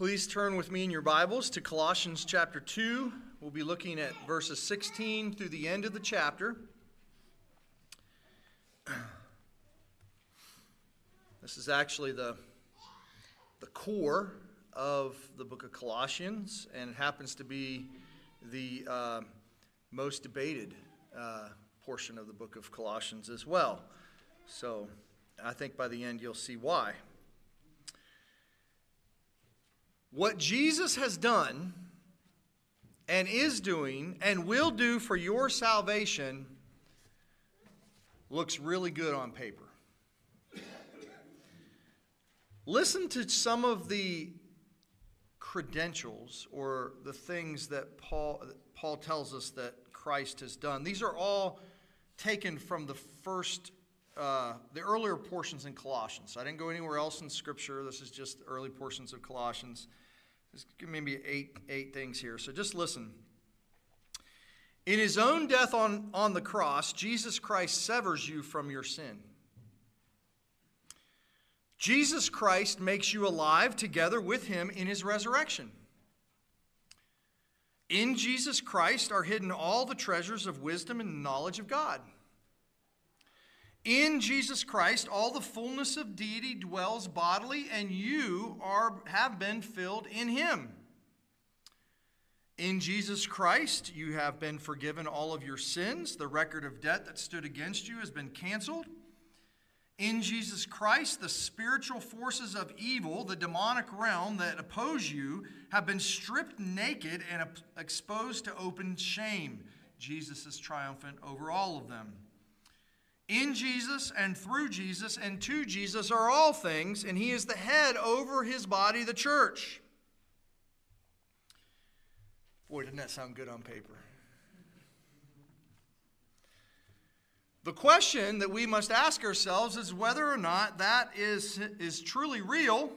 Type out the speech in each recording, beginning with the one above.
Please turn with me in your Bibles to Colossians chapter 2. We'll be looking at verses 16 through the end of the chapter. This is actually the, the core of the book of Colossians, and it happens to be the uh, most debated uh, portion of the book of Colossians as well. So I think by the end you'll see why. What Jesus has done and is doing and will do for your salvation looks really good on paper. Listen to some of the credentials or the things that Paul, Paul tells us that Christ has done. These are all taken from the first, uh, the earlier portions in Colossians. I didn't go anywhere else in Scripture. This is just the early portions of Colossians. There's maybe eight, eight things here. So just listen. In his own death on, on the cross, Jesus Christ severs you from your sin. Jesus Christ makes you alive together with him in his resurrection. In Jesus Christ are hidden all the treasures of wisdom and knowledge of God. In Jesus Christ, all the fullness of deity dwells bodily, and you are, have been filled in him. In Jesus Christ, you have been forgiven all of your sins. The record of debt that stood against you has been canceled. In Jesus Christ, the spiritual forces of evil, the demonic realm that oppose you, have been stripped naked and exposed to open shame. Jesus is triumphant over all of them. In Jesus and through Jesus and to Jesus are all things, and he is the head over his body, the church. Boy, doesn't that sound good on paper? The question that we must ask ourselves is whether or not that is, is truly real,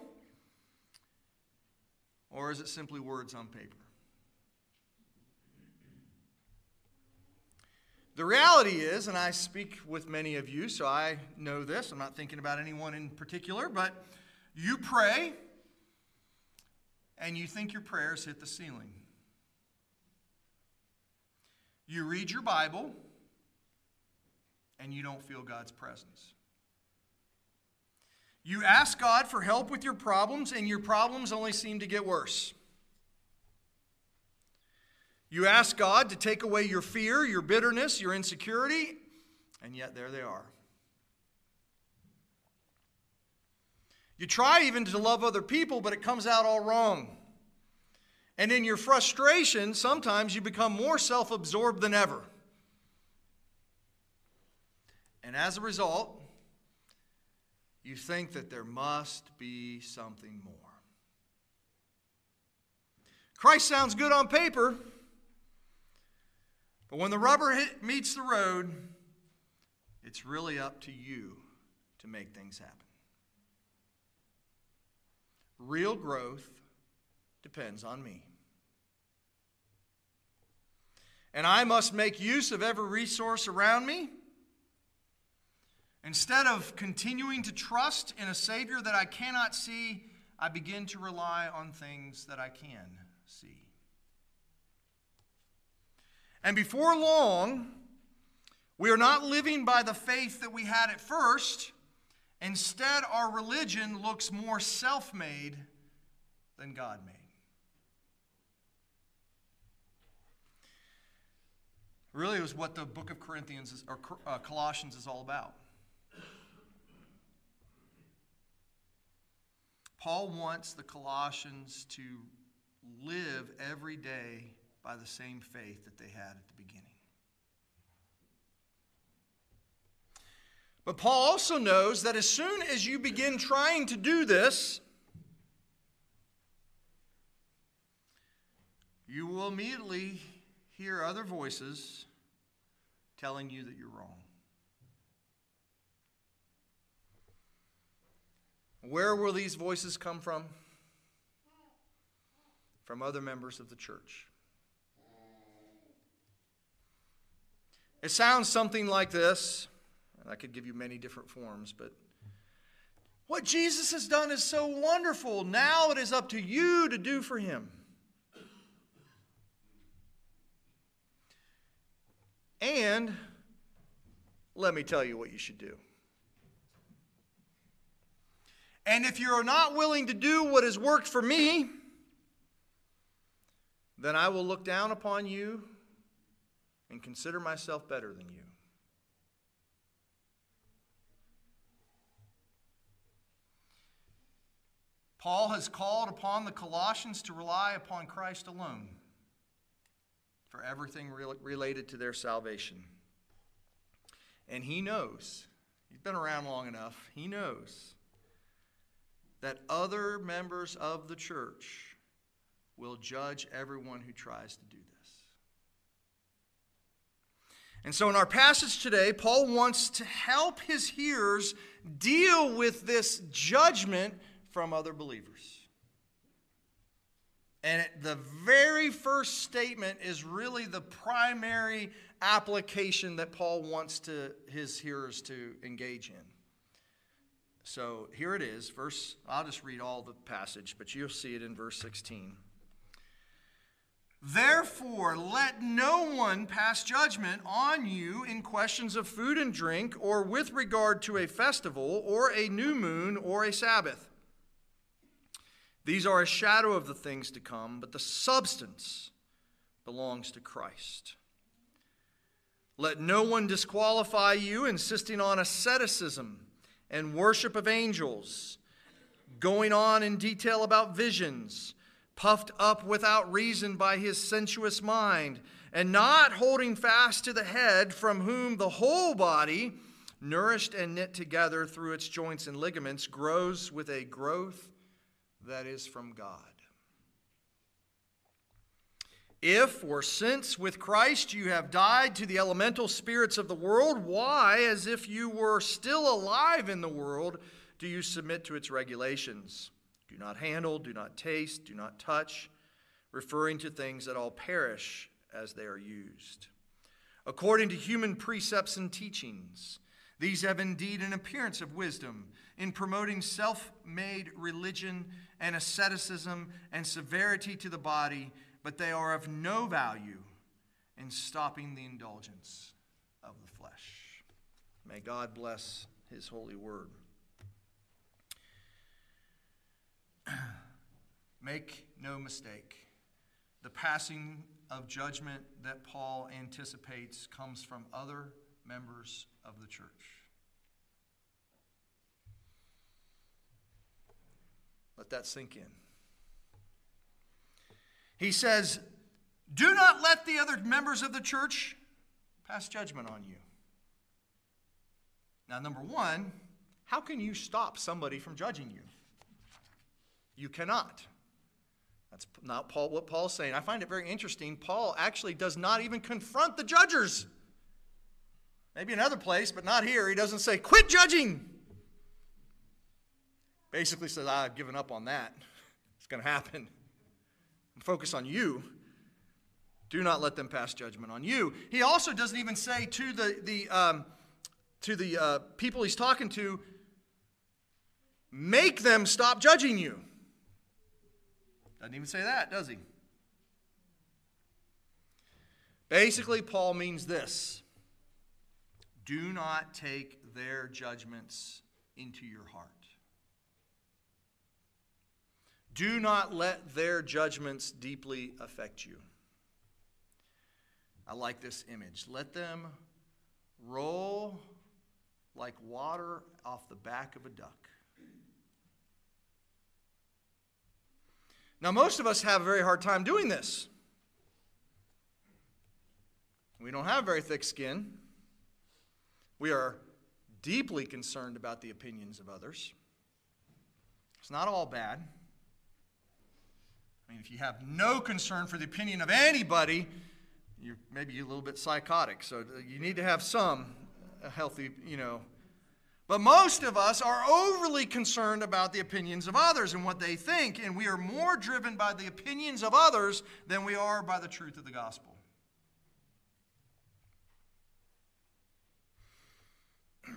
or is it simply words on paper? The reality is, and I speak with many of you, so I know this, I'm not thinking about anyone in particular, but you pray and you think your prayers hit the ceiling. You read your Bible and you don't feel God's presence. You ask God for help with your problems, and your problems only seem to get worse. You ask God to take away your fear, your bitterness, your insecurity, and yet there they are. You try even to love other people, but it comes out all wrong. And in your frustration, sometimes you become more self absorbed than ever. And as a result, you think that there must be something more. Christ sounds good on paper. But when the rubber hit, meets the road, it's really up to you to make things happen. Real growth depends on me. And I must make use of every resource around me. Instead of continuing to trust in a Savior that I cannot see, I begin to rely on things that I can see. And before long, we are not living by the faith that we had at first. Instead, our religion looks more self made than God made. Really, was what the book of Corinthians is, or uh, Colossians is all about. Paul wants the Colossians to live every day by the same faith that they had at the beginning. But Paul also knows that as soon as you begin trying to do this, you will immediately hear other voices telling you that you're wrong. Where will these voices come from? From other members of the church. It sounds something like this. I could give you many different forms, but What Jesus has done is so wonderful. Now it is up to you to do for him. And let me tell you what you should do. And if you're not willing to do what has worked for me, then I will look down upon you and consider myself better than you. Paul has called upon the Colossians to rely upon Christ alone for everything related to their salvation. And he knows, he's been around long enough, he knows that other members of the church will judge everyone who tries to do this. And so, in our passage today, Paul wants to help his hearers deal with this judgment from other believers. And the very first statement is really the primary application that Paul wants to his hearers to engage in. So here it is, verse I'll just read all the passage, but you'll see it in verse 16. Therefore, let no one pass judgment on you in questions of food and drink, or with regard to a festival, or a new moon, or a Sabbath. These are a shadow of the things to come, but the substance belongs to Christ. Let no one disqualify you, insisting on asceticism and worship of angels, going on in detail about visions puffed up without reason by his sensuous mind, and not holding fast to the head, from whom the whole body, nourished and knit together through its joints and ligaments, grows with a growth that is from God. If or since with Christ you have died to the elemental spirits of the world, why, as if you were still alive in the world, do you submit to its regulations? Do not handle, do not taste, do not touch, referring to things that all perish as they are used. According to human precepts and teachings, these have indeed an appearance of wisdom in promoting self made religion and asceticism and severity to the body, but they are of no value in stopping the indulgence of the flesh. May God bless his holy word. Make no mistake, the passing of judgment that Paul anticipates comes from other members of the church. Let that sink in. He says, Do not let the other members of the church pass judgment on you. Now, number one, how can you stop somebody from judging you? You cannot. That's not Paul, what Paul's saying. I find it very interesting. Paul actually does not even confront the judgers. Maybe another place, but not here. He doesn't say, quit judging. Basically says, I've given up on that. It's going to happen. Focus on you. Do not let them pass judgment on you. He also doesn't even say to the, the, um, to the uh, people he's talking to, make them stop judging you. Doesn't even say that, does he? Basically, Paul means this do not take their judgments into your heart. Do not let their judgments deeply affect you. I like this image. Let them roll like water off the back of a duck. Now, most of us have a very hard time doing this. We don't have very thick skin. We are deeply concerned about the opinions of others. It's not all bad. I mean, if you have no concern for the opinion of anybody, you're maybe a little bit psychotic. So uh, you need to have some healthy, you know, but most of us are overly concerned about the opinions of others and what they think, and we are more driven by the opinions of others than we are by the truth of the gospel.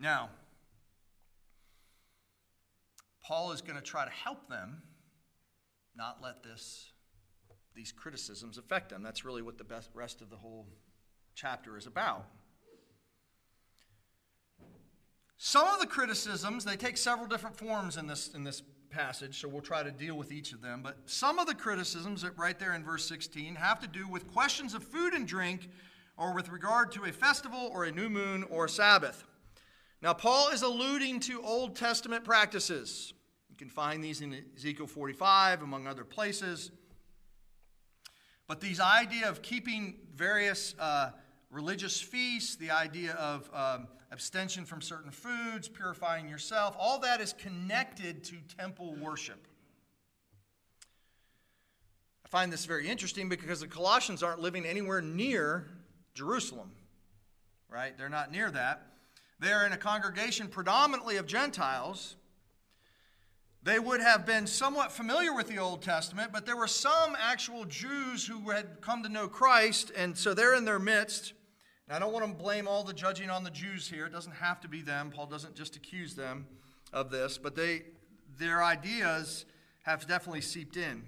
Now, Paul is going to try to help them not let this these criticisms affect them. That's really what the rest of the whole chapter is about. Some of the criticisms, they take several different forms in this, in this passage, so we'll try to deal with each of them. But some of the criticisms, right there in verse 16, have to do with questions of food and drink or with regard to a festival or a new moon or Sabbath. Now, Paul is alluding to Old Testament practices. You can find these in Ezekiel 45, among other places. But these idea of keeping various uh, religious feasts, the idea of um, abstention from certain foods, purifying yourself, all that is connected to temple worship. I find this very interesting because the Colossians aren't living anywhere near Jerusalem, right? They're not near that. They're in a congregation predominantly of Gentiles. They would have been somewhat familiar with the Old Testament, but there were some actual Jews who had come to know Christ, and so they're in their midst. And I don't want to blame all the judging on the Jews here. It doesn't have to be them. Paul doesn't just accuse them of this, but they, their ideas have definitely seeped in.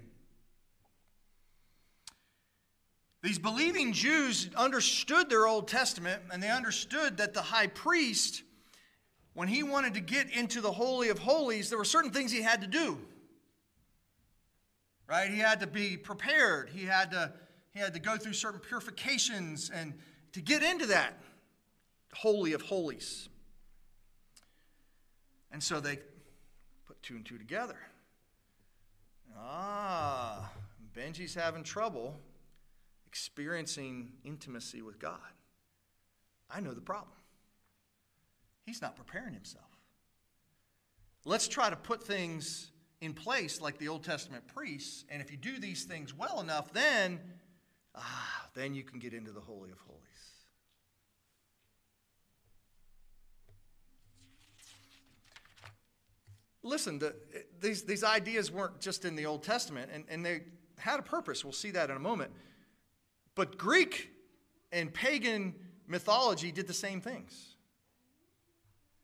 These believing Jews understood their Old Testament, and they understood that the high priest, when he wanted to get into the Holy of Holies, there were certain things he had to do. Right? He had to be prepared. He had to, he had to go through certain purifications and to get into that Holy of Holies. And so they put two and two together. Ah, Benji's having trouble experiencing intimacy with God. I know the problem. He's not preparing himself. Let's try to put things in place like the Old Testament priests, and if you do these things well enough, then ah, then you can get into the Holy of Holies. Listen, the, these, these ideas weren't just in the Old Testament, and, and they had a purpose. We'll see that in a moment. But Greek and pagan mythology did the same things.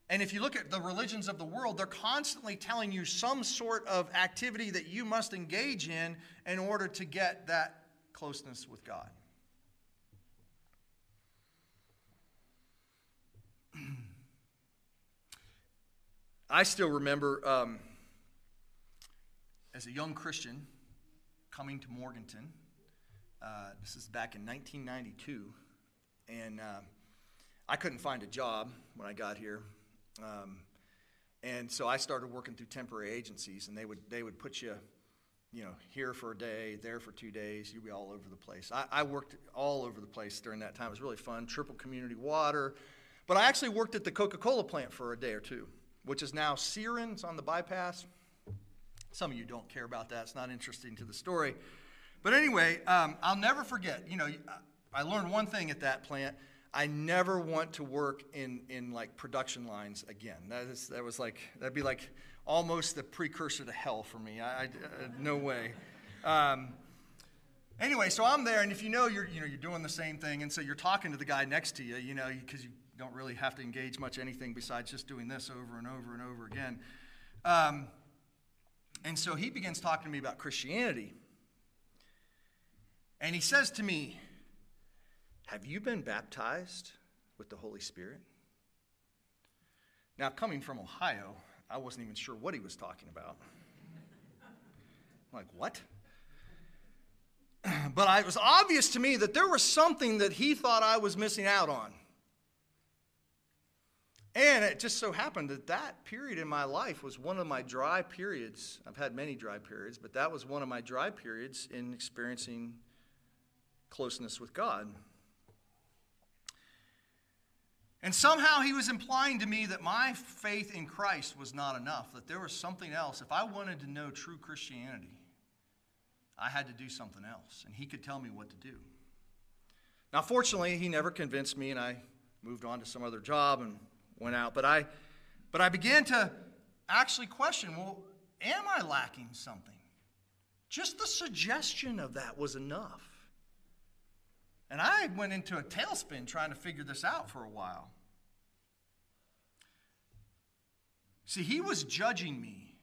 And if you look at the religions of the world, they're constantly telling you some sort of activity that you must engage in in order to get that closeness with God. I still remember um, as a young Christian coming to Morganton. Uh, this is back in 1992, and uh, I couldn't find a job when I got here. Um, and so I started working through temporary agencies, and they would they would put you, you know, here for a day, there for two days. You'd be all over the place. I, I worked all over the place during that time. It was really fun. Triple Community Water, but I actually worked at the Coca-Cola plant for a day or two which is now Siren. It's on the bypass. Some of you don't care about that. It's not interesting to the story. But anyway, um, I'll never forget. You know, I learned one thing at that plant. I never want to work in, in like production lines again. That, is, that was like, that'd be like almost the precursor to hell for me. I, I uh, no way. Um, anyway, so I'm there, and if you know you're, you know, you're doing the same thing, and so you're talking to the guy next to you, you know, because you don't really have to engage much anything besides just doing this over and over and over again. Um, and so he begins talking to me about Christianity. And he says to me, Have you been baptized with the Holy Spirit? Now, coming from Ohio, I wasn't even sure what he was talking about. I'm like, what? But it was obvious to me that there was something that he thought I was missing out on. And it just so happened that that period in my life was one of my dry periods. I've had many dry periods, but that was one of my dry periods in experiencing closeness with God. And somehow he was implying to me that my faith in Christ was not enough, that there was something else. If I wanted to know true Christianity, I had to do something else. And he could tell me what to do. Now, fortunately, he never convinced me, and I moved on to some other job and went out. But I, but I began to actually question well, am I lacking something? Just the suggestion of that was enough. And I went into a tailspin trying to figure this out for a while. See, he was judging me,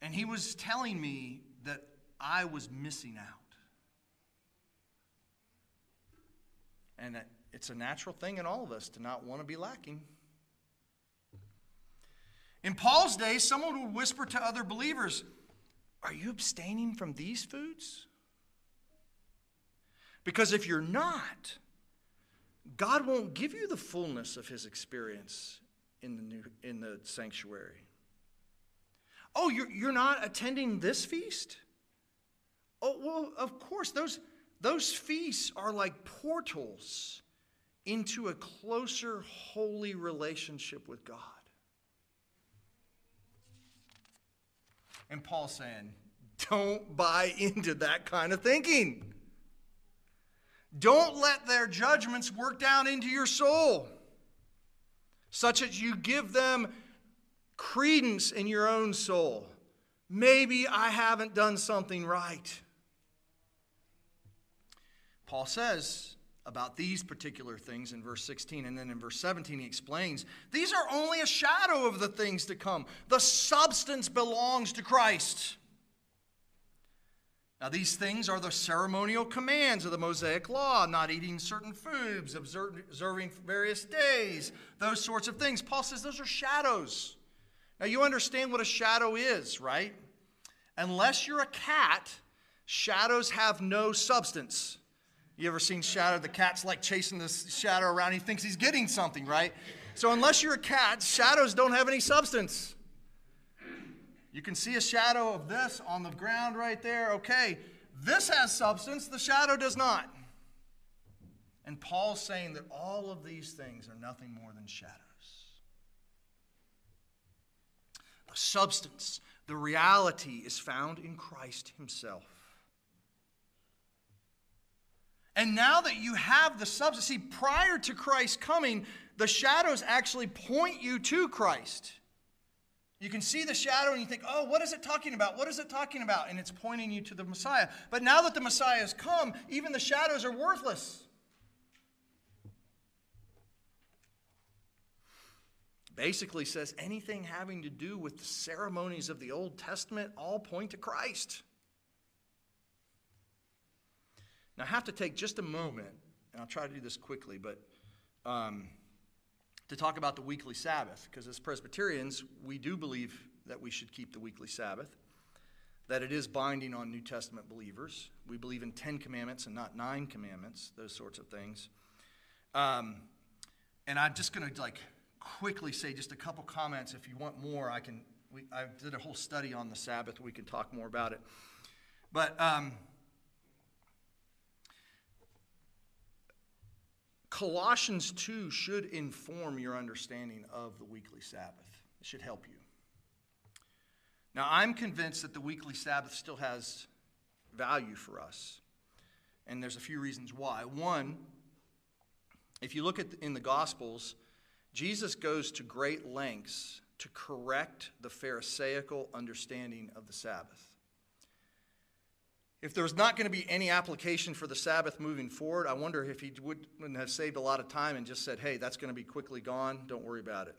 and he was telling me that I was missing out. And that it's a natural thing in all of us to not want to be lacking. In Paul's day, someone would whisper to other believers, Are you abstaining from these foods? Because if you're not, God won't give you the fullness of his experience in the, new, in the sanctuary. Oh, you're, you're not attending this feast? Oh, well, of course, those, those feasts are like portals into a closer, holy relationship with God. And Paul's saying, don't buy into that kind of thinking. Don't let their judgments work down into your soul, such that you give them credence in your own soul. Maybe I haven't done something right. Paul says about these particular things in verse 16, and then in verse 17, he explains these are only a shadow of the things to come. The substance belongs to Christ. Now, these things are the ceremonial commands of the Mosaic Law not eating certain foods, observing various days, those sorts of things. Paul says those are shadows. Now, you understand what a shadow is, right? Unless you're a cat, shadows have no substance. You ever seen Shadow? The cat's like chasing this shadow around. He thinks he's getting something, right? So, unless you're a cat, shadows don't have any substance. You can see a shadow of this on the ground right there. Okay, this has substance, the shadow does not. And Paul's saying that all of these things are nothing more than shadows. The substance, the reality is found in Christ Himself. And now that you have the substance, see, prior to Christ coming, the shadows actually point you to Christ. You can see the shadow and you think, oh, what is it talking about? What is it talking about? And it's pointing you to the Messiah. But now that the Messiah has come, even the shadows are worthless. Basically says anything having to do with the ceremonies of the Old Testament all point to Christ. Now, I have to take just a moment, and I'll try to do this quickly, but um, to talk about the weekly Sabbath, because as Presbyterians, we do believe that we should keep the weekly Sabbath, that it is binding on New Testament believers. We believe in 10 commandments and not nine commandments, those sorts of things. Um, and I'm just going to like quickly say just a couple comments. If you want more, I can. We, I did a whole study on the Sabbath. We can talk more about it. But um, Colossians 2 should inform your understanding of the weekly Sabbath. It should help you. Now, I'm convinced that the weekly Sabbath still has value for us. And there's a few reasons why. One, if you look at the, in the Gospels, Jesus goes to great lengths to correct the Pharisaical understanding of the Sabbath. If there was not going to be any application for the Sabbath moving forward, I wonder if he wouldn't have saved a lot of time and just said, hey, that's going to be quickly gone. Don't worry about it.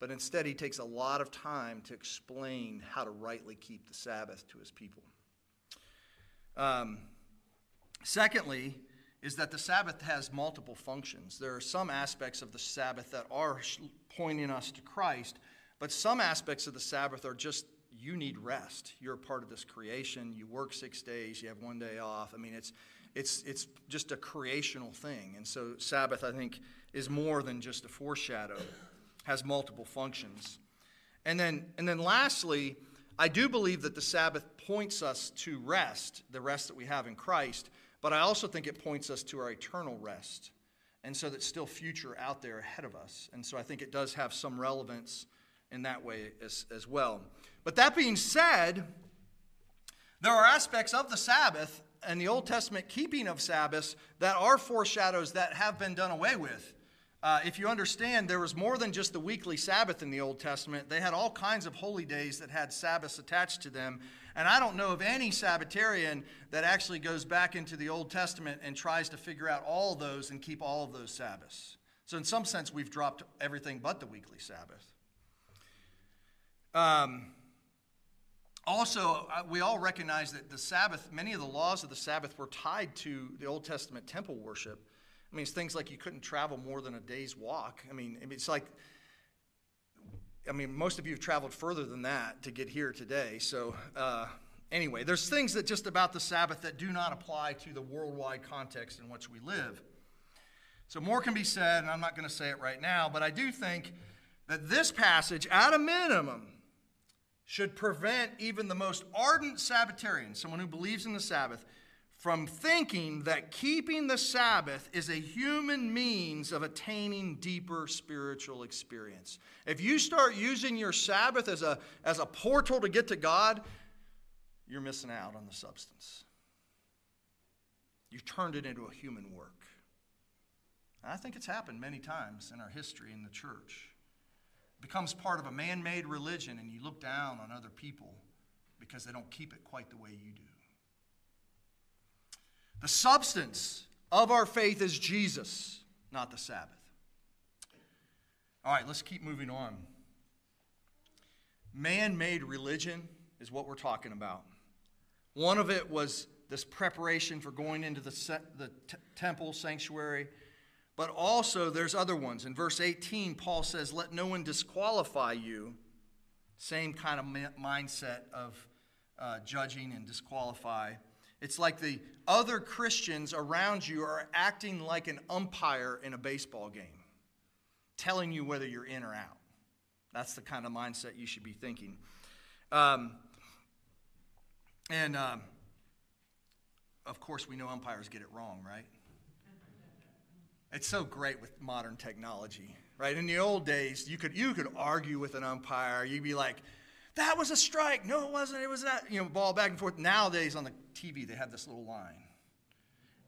But instead, he takes a lot of time to explain how to rightly keep the Sabbath to his people. Um, secondly, is that the Sabbath has multiple functions. There are some aspects of the Sabbath that are pointing us to Christ, but some aspects of the Sabbath are just you need rest. You're a part of this creation. You work six days, you have one day off. I mean, it's, it's, it's just a creational thing. And so, Sabbath, I think, is more than just a foreshadow, has multiple functions. And then, and then lastly, I do believe that the Sabbath points us to rest, the rest that we have in Christ, but I also think it points us to our eternal rest. And so that's still future out there ahead of us. And so I think it does have some relevance in that way as, as well. But that being said, there are aspects of the Sabbath and the Old Testament keeping of Sabbaths that are foreshadows that have been done away with. Uh, if you understand, there was more than just the weekly Sabbath in the Old Testament. They had all kinds of holy days that had Sabbaths attached to them. And I don't know of any Sabbatarian that actually goes back into the Old Testament and tries to figure out all those and keep all of those Sabbaths. So, in some sense, we've dropped everything but the weekly Sabbath. Um, also, uh, we all recognize that the Sabbath, many of the laws of the Sabbath were tied to the Old Testament temple worship. I mean, it's things like you couldn't travel more than a day's walk. I mean, it's like, I mean, most of you have traveled further than that to get here today. So, uh, anyway, there's things that just about the Sabbath that do not apply to the worldwide context in which we live. So, more can be said, and I'm not going to say it right now, but I do think that this passage, at a minimum, should prevent even the most ardent Sabbatarian, someone who believes in the Sabbath, from thinking that keeping the Sabbath is a human means of attaining deeper spiritual experience. If you start using your Sabbath as a, as a portal to get to God, you're missing out on the substance. You've turned it into a human work. And I think it's happened many times in our history in the church becomes part of a man made religion and you look down on other people because they don't keep it quite the way you do. The substance of our faith is Jesus, not the Sabbath. All right, let's keep moving on. Man made religion is what we're talking about. One of it was this preparation for going into the, the t- temple sanctuary but also, there's other ones. In verse 18, Paul says, Let no one disqualify you. Same kind of mindset of uh, judging and disqualify. It's like the other Christians around you are acting like an umpire in a baseball game, telling you whether you're in or out. That's the kind of mindset you should be thinking. Um, and um, of course, we know umpires get it wrong, right? It's so great with modern technology, right? In the old days, you could, you could argue with an umpire. You'd be like, that was a strike. No, it wasn't. It was that, you know, ball back and forth. Nowadays on the TV, they have this little line.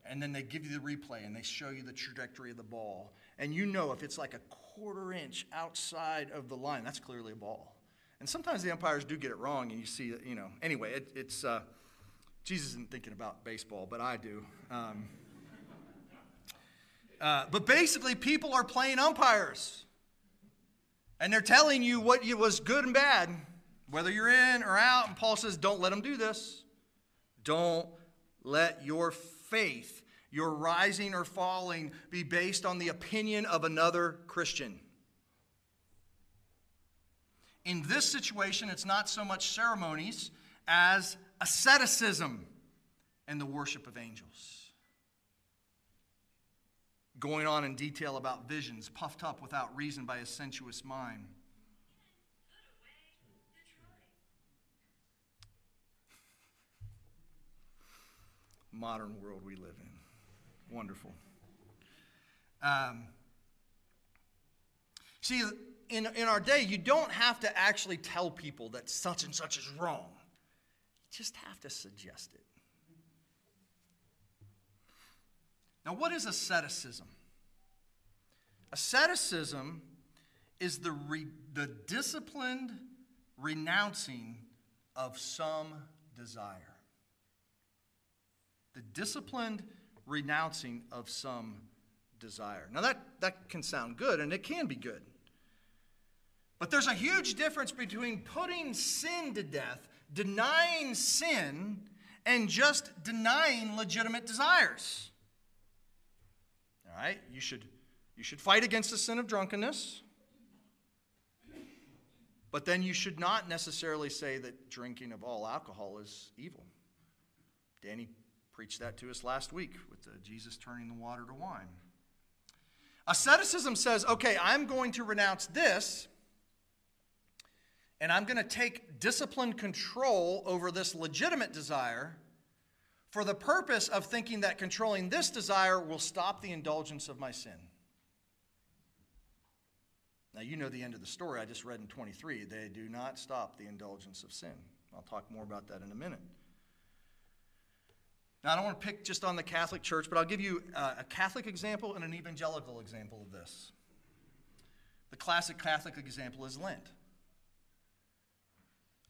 And then they give you the replay and they show you the trajectory of the ball. And you know if it's like a quarter inch outside of the line, that's clearly a ball. And sometimes the umpires do get it wrong, and you see you know. Anyway, it, it's, uh, Jesus isn't thinking about baseball, but I do. Um, uh, but basically, people are playing umpires. And they're telling you what was good and bad, whether you're in or out. And Paul says, don't let them do this. Don't let your faith, your rising or falling, be based on the opinion of another Christian. In this situation, it's not so much ceremonies as asceticism and the worship of angels going on in detail about visions, puffed up without reason by a sensuous mind. Modern world we live in. Wonderful. Um, see, in, in our day, you don't have to actually tell people that such and such is wrong, you just have to suggest it. Now, what is asceticism? Asceticism is the, re, the disciplined renouncing of some desire. The disciplined renouncing of some desire. Now, that, that can sound good, and it can be good. But there's a huge difference between putting sin to death, denying sin, and just denying legitimate desires. All right? You should, you should fight against the sin of drunkenness. But then you should not necessarily say that drinking of all alcohol is evil. Danny preached that to us last week with Jesus turning the water to wine. Asceticism says, okay, I'm going to renounce this, and I'm going to take disciplined control over this legitimate desire for the purpose of thinking that controlling this desire will stop the indulgence of my sin. Now, you know the end of the story I just read in 23. They do not stop the indulgence of sin. I'll talk more about that in a minute. Now, I don't want to pick just on the Catholic Church, but I'll give you uh, a Catholic example and an evangelical example of this. The classic Catholic example is Lent.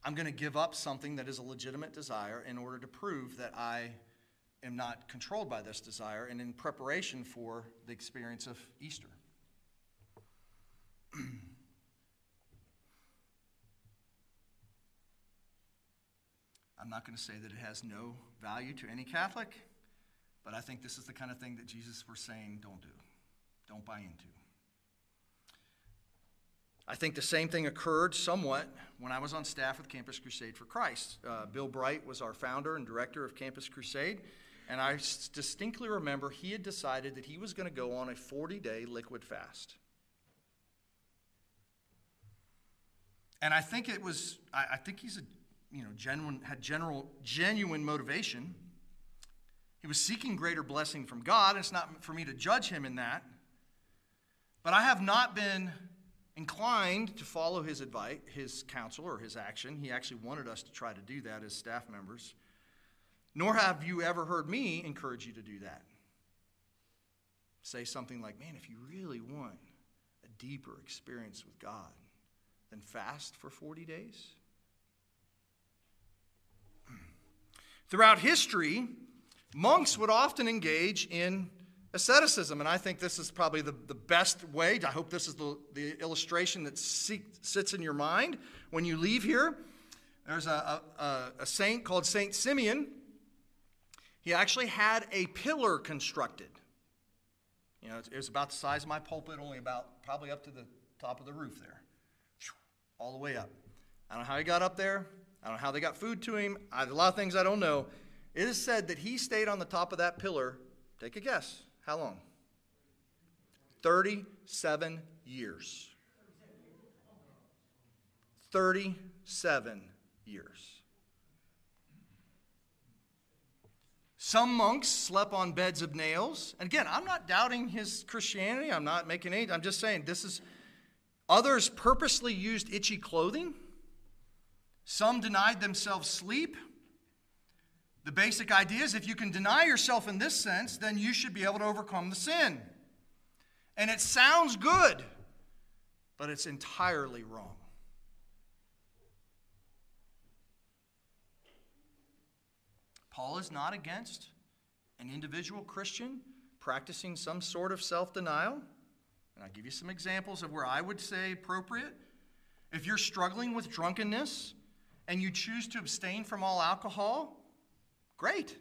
I'm going to give up something that is a legitimate desire in order to prove that I am not controlled by this desire and in preparation for the experience of Easter. I'm not going to say that it has no value to any Catholic, but I think this is the kind of thing that Jesus was saying don't do, don't buy into. I think the same thing occurred somewhat when I was on staff with Campus Crusade for Christ. Uh, Bill Bright was our founder and director of Campus Crusade, and I distinctly remember he had decided that he was going to go on a 40 day liquid fast. And I think it was, I, I think he's a, you know, genuine, had general, genuine motivation. He was seeking greater blessing from God. It's not for me to judge him in that. But I have not been inclined to follow his advice, his counsel or his action. He actually wanted us to try to do that as staff members. Nor have you ever heard me encourage you to do that. Say something like, man, if you really want a deeper experience with God, then fast for 40 days. Hmm. Throughout history, monks would often engage in asceticism. And I think this is probably the, the best way. I hope this is the, the illustration that sits in your mind when you leave here. There's a, a, a saint called Saint Simeon. He actually had a pillar constructed. You know, it was about the size of my pulpit, only about probably up to the top of the roof there, all the way up. I don't know how he got up there. I don't know how they got food to him. I, a lot of things I don't know. It is said that he stayed on the top of that pillar. Take a guess. How long? 37 years. 37 years. Some monks slept on beds of nails. And again, I'm not doubting his Christianity. I'm not making any. I'm just saying this is. Others purposely used itchy clothing. Some denied themselves sleep. The basic idea is if you can deny yourself in this sense, then you should be able to overcome the sin. And it sounds good, but it's entirely wrong. Paul is not against an individual Christian practicing some sort of self denial. And I'll give you some examples of where I would say appropriate. If you're struggling with drunkenness and you choose to abstain from all alcohol, Great.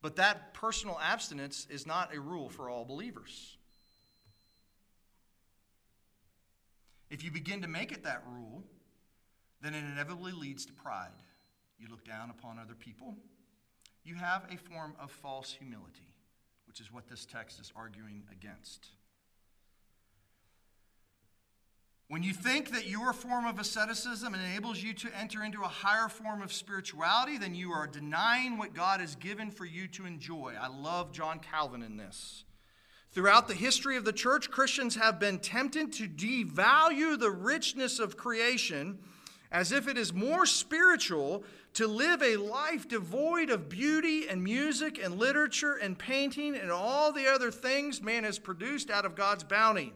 But that personal abstinence is not a rule for all believers. If you begin to make it that rule, then it inevitably leads to pride. You look down upon other people. You have a form of false humility, which is what this text is arguing against. When you think that your form of asceticism enables you to enter into a higher form of spirituality, then you are denying what God has given for you to enjoy. I love John Calvin in this. Throughout the history of the church, Christians have been tempted to devalue the richness of creation as if it is more spiritual to live a life devoid of beauty and music and literature and painting and all the other things man has produced out of God's bounty.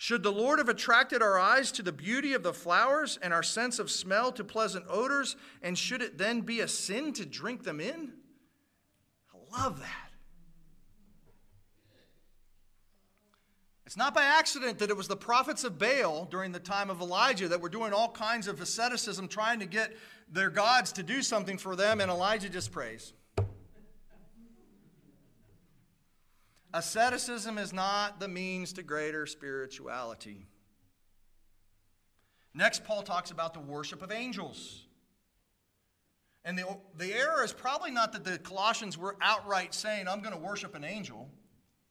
Should the Lord have attracted our eyes to the beauty of the flowers and our sense of smell to pleasant odors, and should it then be a sin to drink them in? I love that. It's not by accident that it was the prophets of Baal during the time of Elijah that were doing all kinds of asceticism, trying to get their gods to do something for them, and Elijah just prays. Asceticism is not the means to greater spirituality. Next, Paul talks about the worship of angels. And the, the error is probably not that the Colossians were outright saying, I'm going to worship an angel.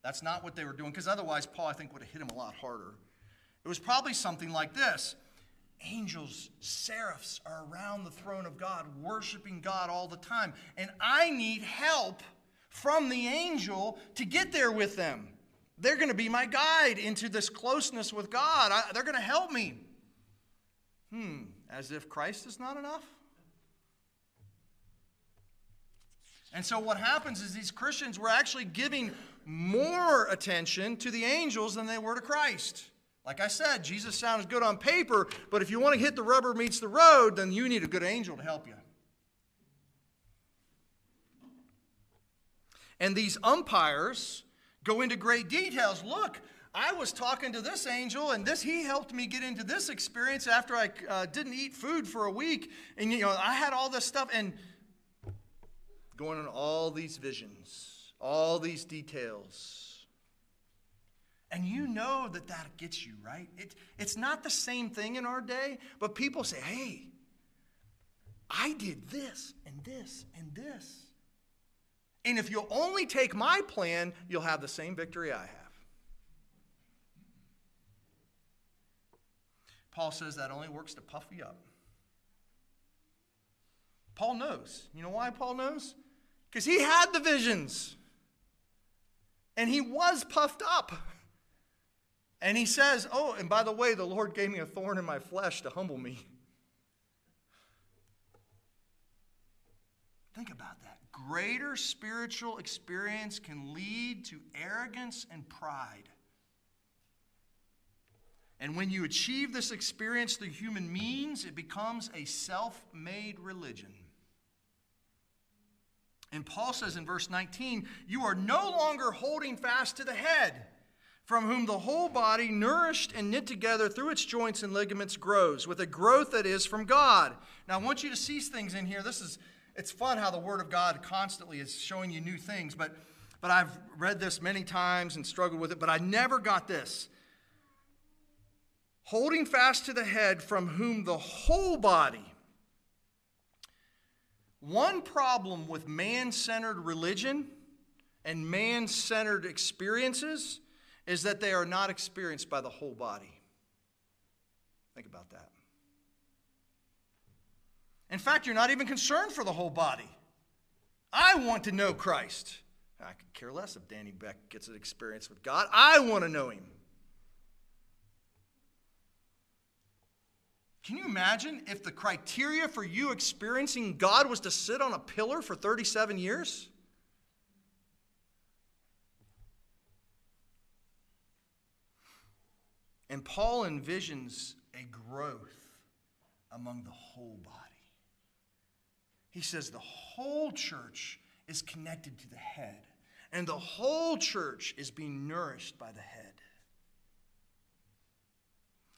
That's not what they were doing, because otherwise, Paul, I think, would have hit him a lot harder. It was probably something like this Angels, seraphs are around the throne of God, worshiping God all the time. And I need help from the angel to get there with them. They're going to be my guide into this closeness with God. I, they're going to help me. Hmm, as if Christ is not enough? And so what happens is these Christians were actually giving more attention to the angels than they were to Christ. Like I said, Jesus sounds good on paper, but if you want to hit the rubber meets the road, then you need a good angel to help you. And these umpires go into great details. Look, I was talking to this angel, and this he helped me get into this experience after I uh, didn't eat food for a week, and you know I had all this stuff and going on all these visions, all these details, and you know that that gets you right. It, it's not the same thing in our day, but people say, "Hey, I did this and this and this," and if you'll only take my plan, you'll have the same victory I have. Paul says that only works to puff you up. Paul knows. You know why Paul knows? Because he had the visions. And he was puffed up. And he says, Oh, and by the way, the Lord gave me a thorn in my flesh to humble me. Think about that. Greater spiritual experience can lead to arrogance and pride. And when you achieve this experience through human means, it becomes a self made religion. And Paul says in verse 19, You are no longer holding fast to the head, from whom the whole body, nourished and knit together through its joints and ligaments, grows, with a growth that is from God. Now, I want you to see things in here. This is, it's fun how the Word of God constantly is showing you new things, but, but I've read this many times and struggled with it, but I never got this holding fast to the head from whom the whole body. One problem with man centered religion and man centered experiences is that they are not experienced by the whole body. Think about that. In fact, you're not even concerned for the whole body. I want to know Christ. I could care less if Danny Beck gets an experience with God. I want to know him. Can you imagine if the criteria for you experiencing God was to sit on a pillar for 37 years? And Paul envisions a growth among the whole body. He says the whole church is connected to the head, and the whole church is being nourished by the head.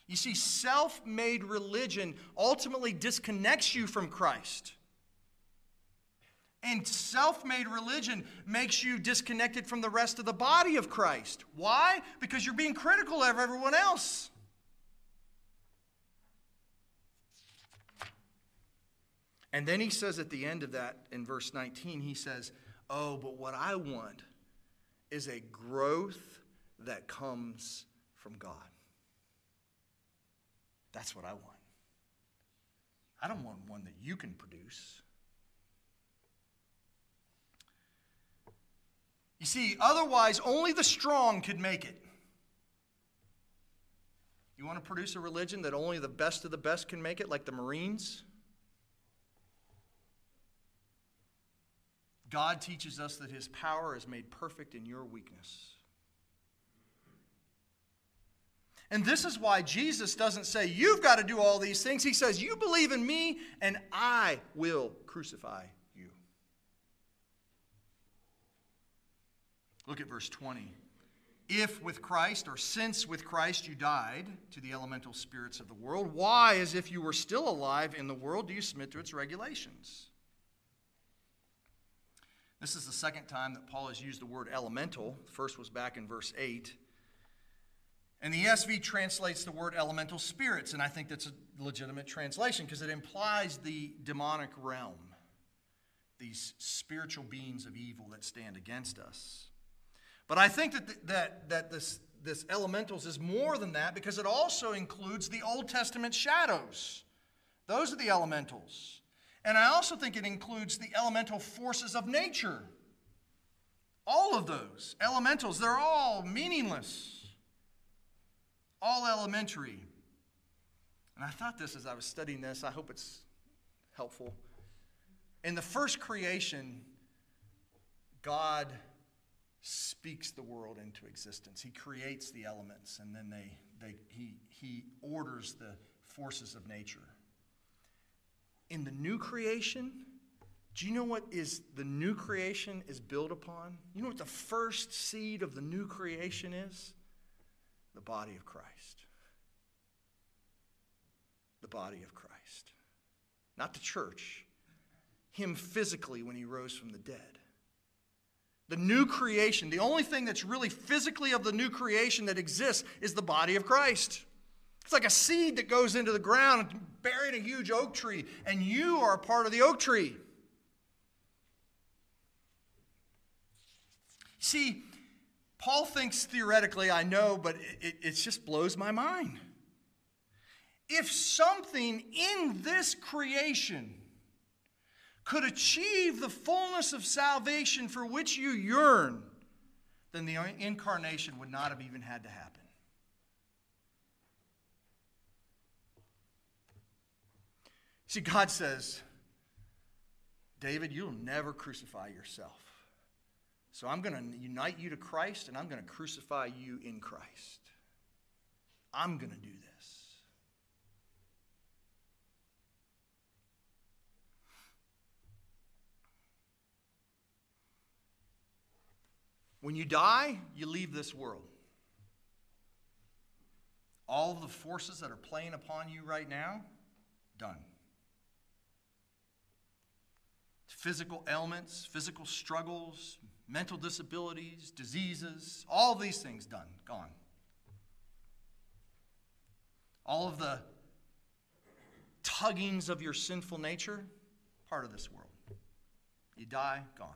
You see, self made religion ultimately disconnects you from Christ. And self made religion makes you disconnected from the rest of the body of Christ. Why? Because you're being critical of everyone else. And then he says at the end of that, in verse 19, he says, Oh, but what I want is a growth that comes from God. That's what I want. I don't want one that you can produce. You see, otherwise, only the strong could make it. You want to produce a religion that only the best of the best can make it, like the Marines? God teaches us that his power is made perfect in your weakness. And this is why Jesus doesn't say, You've got to do all these things. He says, You believe in me, and I will crucify you. Look at verse 20. If with Christ, or since with Christ you died to the elemental spirits of the world, why, as if you were still alive in the world, do you submit to its regulations? This is the second time that Paul has used the word elemental. The first was back in verse 8. And the ESV translates the word elemental spirits, and I think that's a legitimate translation because it implies the demonic realm, these spiritual beings of evil that stand against us. But I think that, that, that this, this elementals is more than that because it also includes the Old Testament shadows. Those are the elementals. And I also think it includes the elemental forces of nature. All of those elementals, they're all meaningless all elementary. And I thought this as I was studying this. I hope it's helpful. In the first creation, God speaks the world into existence. He creates the elements and then they, they, he, he orders the forces of nature. In the new creation, do you know what is the new creation is built upon? You know what the first seed of the new creation is? The body of Christ. The body of Christ. Not the church, him physically when he rose from the dead. The new creation, the only thing that's really physically of the new creation that exists is the body of Christ. It's like a seed that goes into the ground, buried a huge oak tree, and you are a part of the oak tree. See, Paul thinks theoretically, I know, but it, it, just blows my mind. If something in this creation could achieve the fullness of salvation for which you yearn, then the incarnation would not have even had to happen. See, God says, David, you'll never crucify yourself. So I'm going to unite you to Christ and I'm going to crucify you in Christ. I'm going to do this. When you die, you leave this world. All the forces that are playing upon you right now, done. Physical ailments, physical struggles, mental disabilities, diseases, all these things done, gone. All of the tuggings of your sinful nature, part of this world. You die, gone.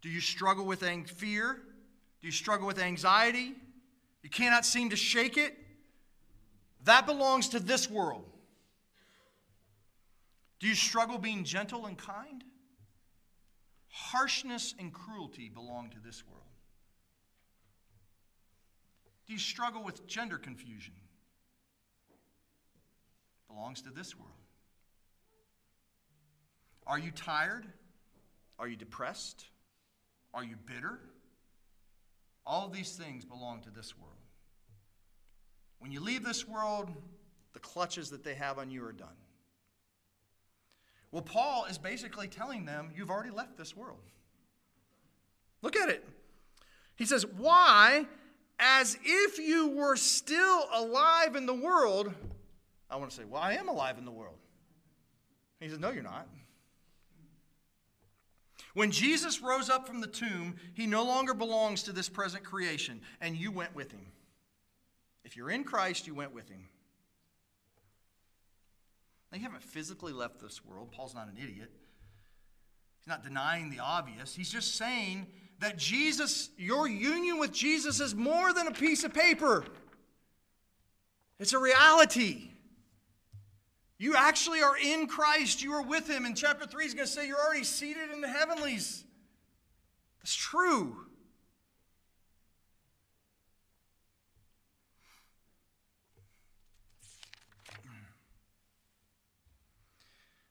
Do you struggle with fear? Do you struggle with anxiety? You cannot seem to shake it? That belongs to this world. Do you struggle being gentle and kind? Harshness and cruelty belong to this world. Do you struggle with gender confusion? Belongs to this world. Are you tired? Are you depressed? Are you bitter? All of these things belong to this world. When you leave this world, the clutches that they have on you are done. Well, Paul is basically telling them, You've already left this world. Look at it. He says, Why? As if you were still alive in the world. I want to say, Well, I am alive in the world. He says, No, you're not. When Jesus rose up from the tomb, he no longer belongs to this present creation, and you went with him. If you're in Christ, you went with him. They haven't physically left this world. Paul's not an idiot. He's not denying the obvious. He's just saying that Jesus, your union with Jesus, is more than a piece of paper, it's a reality. You actually are in Christ. You are with Him. In chapter 3, he's going to say you're already seated in the heavenlies. That's true.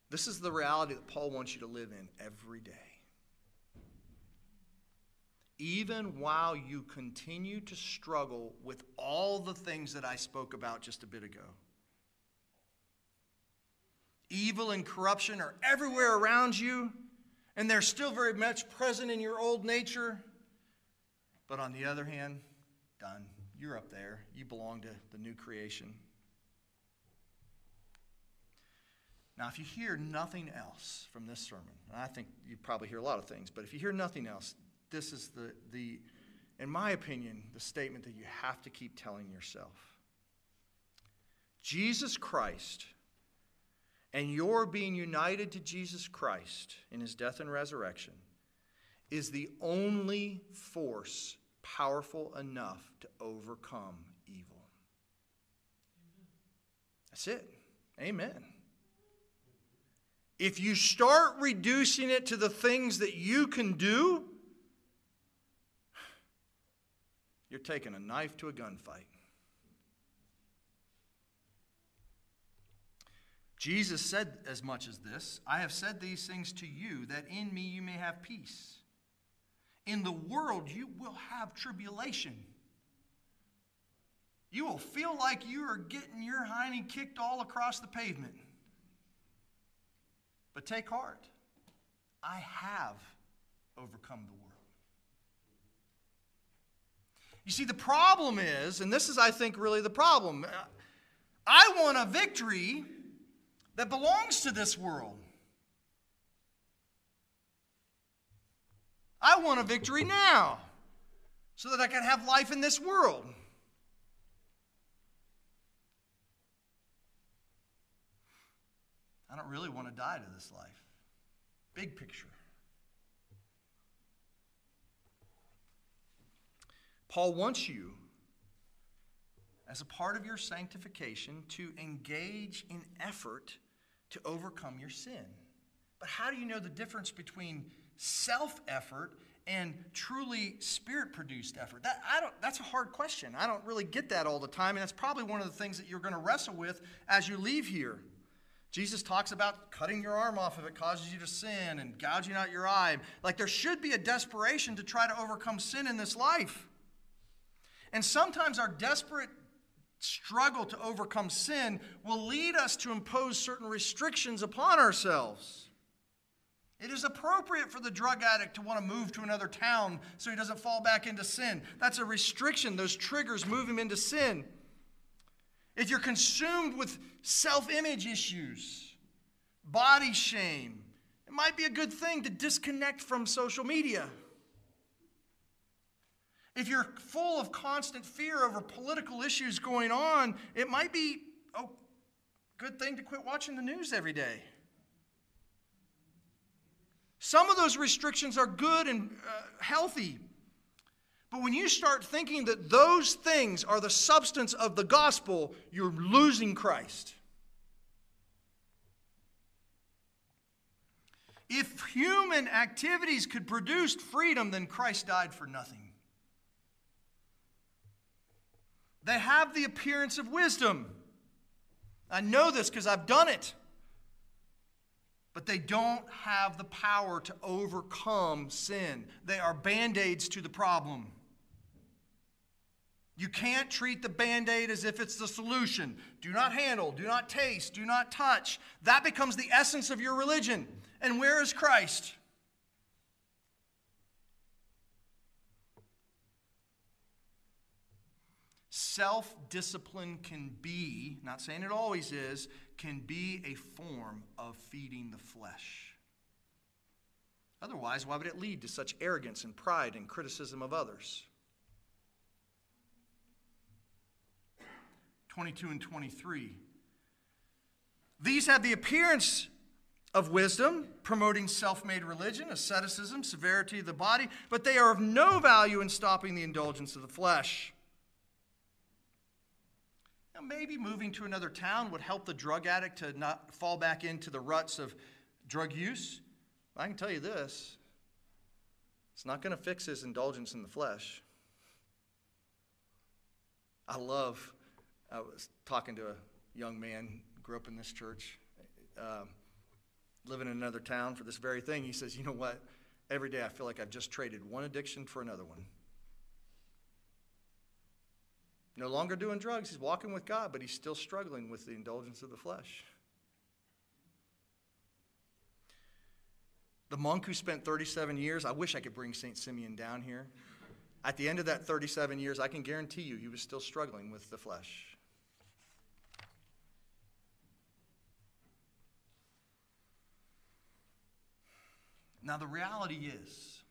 This is the reality that Paul wants you to live in every day. Even while you continue to struggle with all the things that I spoke about just a bit ago. Evil and corruption are everywhere around you, and they're still very much present in your old nature. But on the other hand, done. You're up there. You belong to the new creation. Now, if you hear nothing else from this sermon, and I think you probably hear a lot of things, but if you hear nothing else, this is the, the in my opinion, the statement that you have to keep telling yourself. Jesus Christ and your being united to Jesus Christ in his death and resurrection is the only force powerful enough to overcome evil. That's it. Amen. If you start reducing it to the things that you can do, you're taking a knife to a gunfight. Jesus said as much as this I have said these things to you, that in me you may have peace. In the world you will have tribulation. You will feel like you are getting your hiney kicked all across the pavement. But take heart. I have overcome the world. You see, the problem is, and this is, I think, really the problem. I want a victory that belongs to this world. I want a victory now so that I can have life in this world. I don't really want to die to this life. Big picture. Paul wants you, as a part of your sanctification, to engage in effort to overcome your sin. But how do you know the difference between self effort and truly spirit produced effort? That, I don't, that's a hard question. I don't really get that all the time, and that's probably one of the things that you're going to wrestle with as you leave here. Jesus talks about cutting your arm off if it causes you to sin and gouging out your eye. Like there should be a desperation to try to overcome sin in this life. And sometimes our desperate struggle to overcome sin will lead us to impose certain restrictions upon ourselves. It is appropriate for the drug addict to want to move to another town so he doesn't fall back into sin. That's a restriction. Those triggers move him into sin. If you're consumed with self image issues, body shame, it might be a good thing to disconnect from social media. If you're full of constant fear over political issues going on, it might be a good thing to quit watching the news every day. Some of those restrictions are good and uh, healthy. But when you start thinking that those things are the substance of the gospel, you're losing Christ. If human activities could produce freedom, then Christ died for nothing. They have the appearance of wisdom. I know this because I've done it. But they don't have the power to overcome sin. They are band aids to the problem. You can't treat the band aid as if it's the solution. Do not handle, do not taste, do not touch. That becomes the essence of your religion. And where is Christ? Self discipline can be, not saying it always is, can be a form of feeding the flesh. Otherwise, why would it lead to such arrogance and pride and criticism of others? 22 and 23. These have the appearance of wisdom, promoting self made religion, asceticism, severity of the body, but they are of no value in stopping the indulgence of the flesh. Now, maybe moving to another town would help the drug addict to not fall back into the ruts of drug use. I can tell you this it's not going to fix his indulgence in the flesh. I love, I was talking to a young man, grew up in this church, uh, living in another town for this very thing. He says, You know what? Every day I feel like I've just traded one addiction for another one. No longer doing drugs, he's walking with God, but he's still struggling with the indulgence of the flesh. The monk who spent 37 years, I wish I could bring St. Simeon down here. At the end of that 37 years, I can guarantee you he was still struggling with the flesh. Now, the reality is,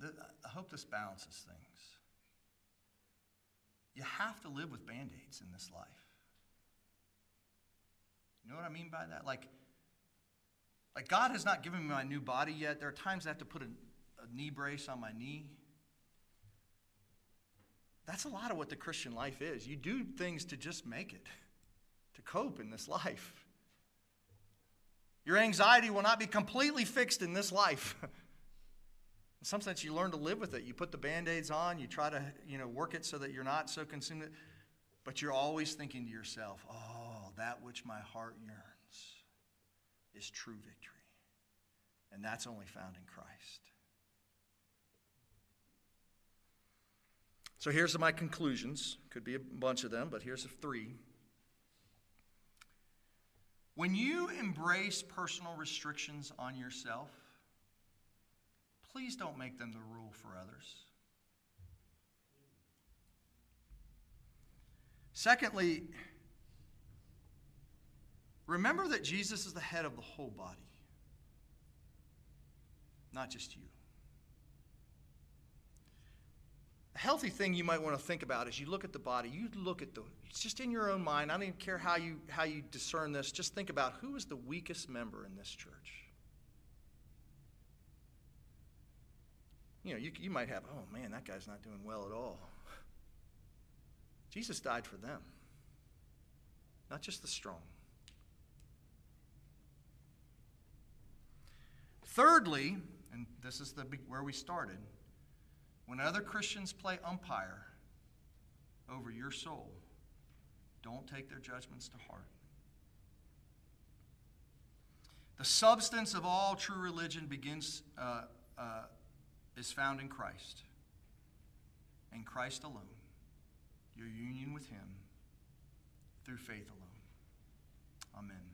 I hope this balances things. You have to live with band aids in this life. You know what I mean by that? Like, like God has not given me my new body yet. There are times I have to put a, a knee brace on my knee. That's a lot of what the Christian life is. You do things to just make it, to cope in this life. Your anxiety will not be completely fixed in this life. In some sense, you learn to live with it. You put the band aids on, you try to you know, work it so that you're not so consumed. But you're always thinking to yourself, oh, that which my heart yearns is true victory. And that's only found in Christ. So here's my conclusions. Could be a bunch of them, but here's three. When you embrace personal restrictions on yourself, please don't make them the rule for others. Secondly, remember that Jesus is the head of the whole body, not just you. A healthy thing you might want to think about as you look at the body, you look at the, it's just in your own mind. I don't even care how you, how you discern this. Just think about who is the weakest member in this church. You know, you, you might have, oh man, that guy's not doing well at all. Jesus died for them, not just the strong. Thirdly, and this is the, where we started, when other Christians play umpire over your soul, don't take their judgments to heart. The substance of all true religion begins, uh, uh, is found in Christ, and Christ alone, your union with Him through faith alone. Amen.